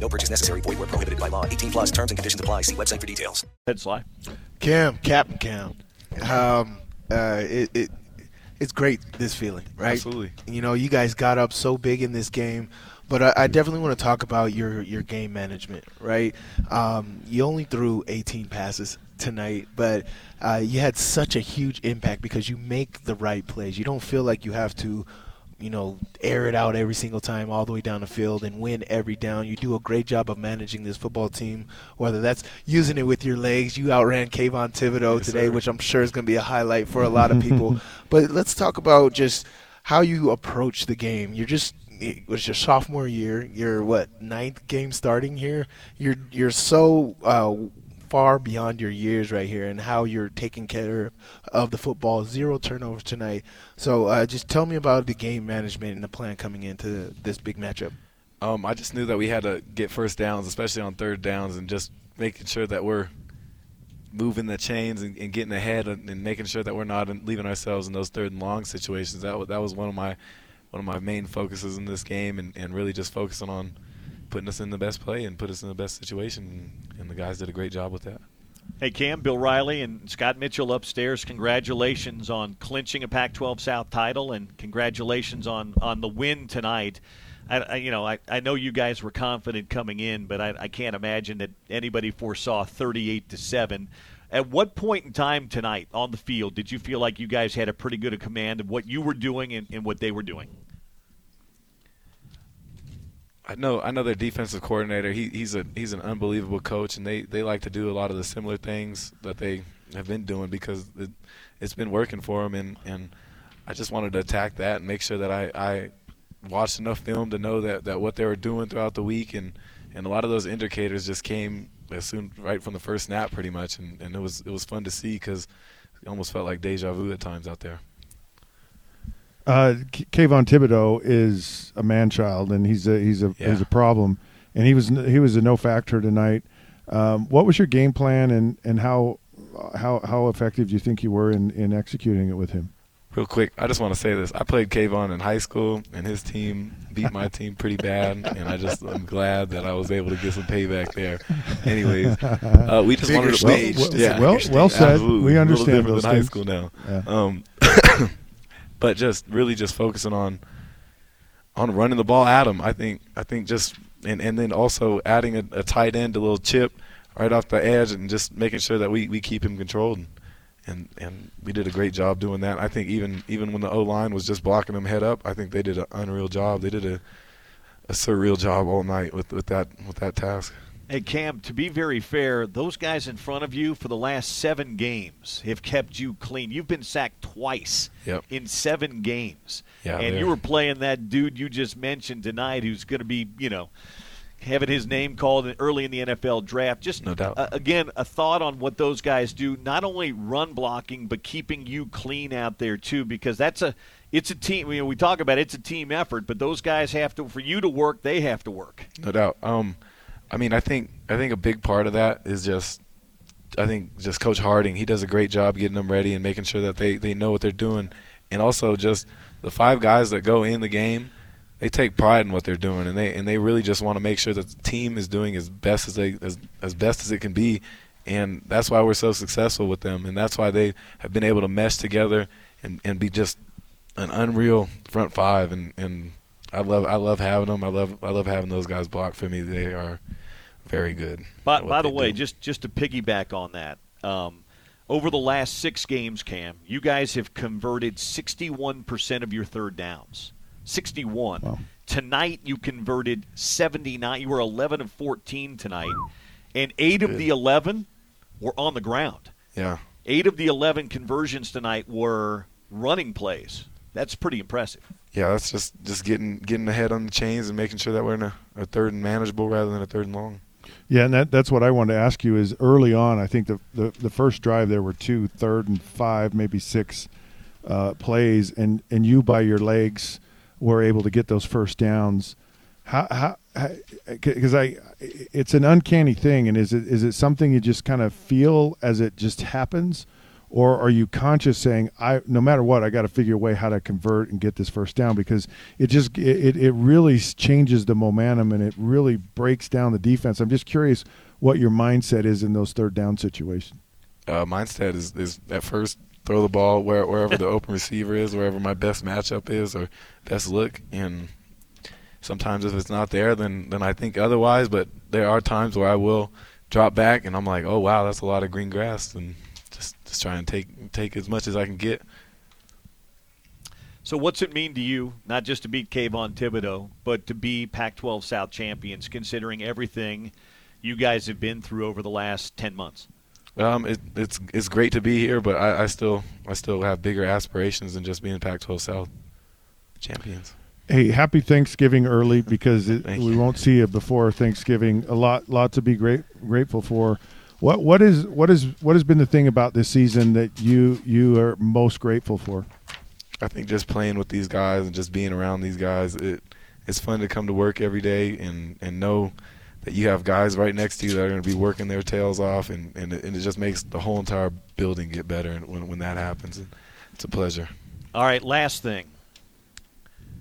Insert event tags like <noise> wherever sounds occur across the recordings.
No purchase necessary. Void where prohibited by law. 18 plus terms and conditions apply. See website for details. Head Sly. Cam, Captain Cam. Um, uh, it, it it's great this feeling, right? Absolutely. You know, you guys got up so big in this game, but I, I definitely want to talk about your your game management, right? Um, you only threw 18 passes tonight, but uh, you had such a huge impact because you make the right plays. You don't feel like you have to you know, air it out every single time all the way down the field and win every down. You do a great job of managing this football team, whether that's using it with your legs. You outran Kayvon Thibodeaux Yes, today, sir. which I'm sure is going to be a highlight for a lot of people. <laughs> but let's talk about just how you approach the game. You're just it was your sophomore year. You're what ninth game starting here. You're you're so uh, far beyond your years right here and how you're taking care of the football. Zero turnovers tonight. So uh, just tell me about the game management and the plan coming into this big matchup. Um, I just knew that we had to get first downs, especially on third downs, and just making sure that we're moving the chains and, and getting ahead and, and making sure that we're not leaving ourselves in those third and long situations. That was, that was one of my one of my main focuses in this game, and, and really just focusing on putting us in the best play and put us in the best situation. And, the guys did a great job with that. Hey, Cam, Bill Riley, and Scott Mitchell upstairs. Congratulations on clinching a Pac-12 South title, and congratulations on on the win tonight. I, I you know, I, I know you guys were confident coming in, but I, I can't imagine that anybody foresaw 38 to seven. At what point in time tonight on the field did you feel like you guys had a pretty good command of what you were doing and, and what they were doing? I know I know their defensive coordinator. He, he's a he's an unbelievable coach, and they, they like to do a lot of the similar things that they have been doing because it, it's been working for them. And, and I just wanted to attack that and make sure that I, I watched enough film to know that, that what they were doing throughout the week and, and a lot of those indicators just came as soon right from the first snap pretty much, and, and it was it was fun to see because it almost felt like deja vu at times out there. Uh, K- Kayvon Thibodeaux is a man child, and he's a he's a Yeah. he's a problem, and he was he was a no factor tonight. Um, what was your game plan, and and how how how effective do you think you were in in executing it with him? Real quick, I just want to say this. I played Kayvon in high school, and his team beat my team pretty bad, and I just I'm glad that I was able to get some payback there. Anyways, uh, we just Bigger wanted to stage, well, yeah, well, well said. absolutely. We A little understand different those than high school now. Yeah. Um, but just really just focusing on on running the ball at him. I think I think just and and then also adding a, a tight end, a little chip right off the edge, and just making sure that we, we keep him controlled. And, and and we did a great job doing that. I think even even when the O line was just blocking him head up, I think they did an unreal job. They did a a surreal job all night with, with that with that task. Hey, Cam, to be very fair, those guys in front of you for the last seven games have kept you clean. You've been sacked twice Yep. in seven games. Yeah, and you were playing that dude you just mentioned tonight who's going to be, you know, having his name called early in the NFL draft. Just, No doubt. uh, again, a thought on what those guys do, not only run blocking, but keeping you clean out there, too, because that's a. It's a team. You know, we talk about it's a team effort, but those guys have to. For you to work, they have to work. No doubt. Um, I mean, I think I think a big part of that is just I think just Coach Harding, he does a great job getting them ready and making sure that they, they know what they're doing. And also just the five guys that go in the game, they take pride in what they're doing and they and they really just want to make sure that the team is doing as best as they as, as best as it can be. And that's why we're so successful with them and that's why they have been able to mesh together and, and be just an unreal front five and, and I love I love having them. I love I love having those guys block for me. They are very good. By, by the way, do. just just to piggyback on that, um, over the last six games, Cam, you guys have converted 61% of your third downs. 61. Wow. Tonight you converted 79. You were 11 of 14 tonight, and eight of the 11 were on the ground. Yeah. Eight of the 11 conversions tonight were running plays. That's pretty impressive. Yeah, that's just just getting getting ahead on the chains and making sure that we're in a, a third and manageable rather than a third and long. Yeah, and that, that's what I wanted to ask you is early on, I think the, the, the first drive there were two third and five, maybe six uh, plays, and, and you by your legs were able to get those first downs. How how because I it's an uncanny thing, and is it is it something you just kind of feel as it just happens, or are you conscious saying I no matter what I got to figure a way how to convert and get this first down because it just it it really changes the momentum and it really breaks down the defense. I'm just curious what your mindset is in those third down situations. Uh, mindset is is at first throw the ball where, wherever the open receiver is, wherever my best matchup is or best look and sometimes if it's not there then then I think otherwise but there are times where I will drop back and I'm like oh wow that's a lot of green grass and just just try and take take as much as I can get. So what's it mean to you, not just to beat Kayvon Thibodeaux, but to be Pac-12 South champions, considering everything you guys have been through over the last ten months? Um, it, it's it's great to be here, but I, I still I still have bigger aspirations than just being Pac-12 South champions. Hey, happy Thanksgiving early <laughs> because it, we won't see you before Thanksgiving. A lot, lot to be great, grateful for. What what is what is what has been the thing about this season that you you are most grateful for? I think just playing with these guys and just being around these guys. It it's fun to come to work every day and and know that you have guys right next to you that are going to be working their tails off, and and it, and it just makes the whole entire building get better. And when when that happens, it's a pleasure. All right, last thing.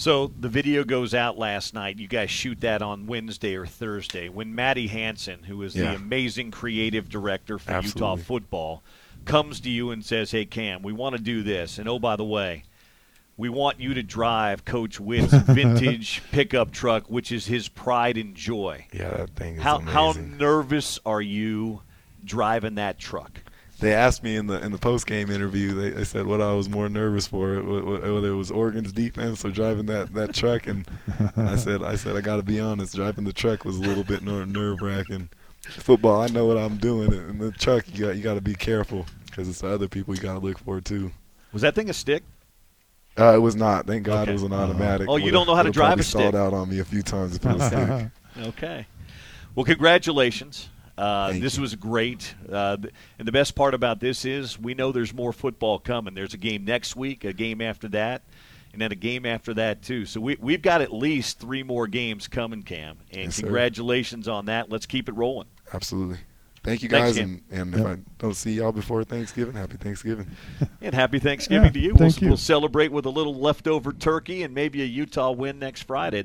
So the video goes out last night. You guys shoot that on Wednesday or Thursday. When Matty Hansen, who is yeah. the amazing creative director for Absolutely. Utah football, comes to you and says, "Hey Cam, we want to do this, and oh by the way, we want you to drive Coach Whitt's <laughs> vintage pickup truck, which is his pride and joy." Yeah, that thing is how, amazing. How nervous are you driving that truck? They asked me in the in the post game interview. They, they, said what I was more nervous for, whether it was Oregon's defense or driving that, that truck. And I <laughs> said I said I got to be honest, driving the truck was a little bit nerve wracking. Football, I know what I'm doing. In the truck, you got you got to be careful because it's the other people you got to look for too. Was that thing a stick? Uh, it was not. Thank God okay. it was an automatic. Oh, you don't know how to drive a stick. Stalled out on me a few times if it was stick. <laughs> Okay. Well, congratulations. Uh, this you. was great. Uh, and the best part about this is we know there's more football coming. There's a game next week, a game after that, and then a game after that, too. So we, we've got at least three more games coming, Cam. And yes, congratulations sir. on that. Let's keep it rolling. Absolutely. Thank you guys, Thanks, and, and yep. if I don't see y'all before Thanksgiving, happy Thanksgiving. <laughs> and happy Thanksgiving yeah, to you. We'll, you. we'll celebrate with a little leftover turkey and maybe a Utah win next Friday.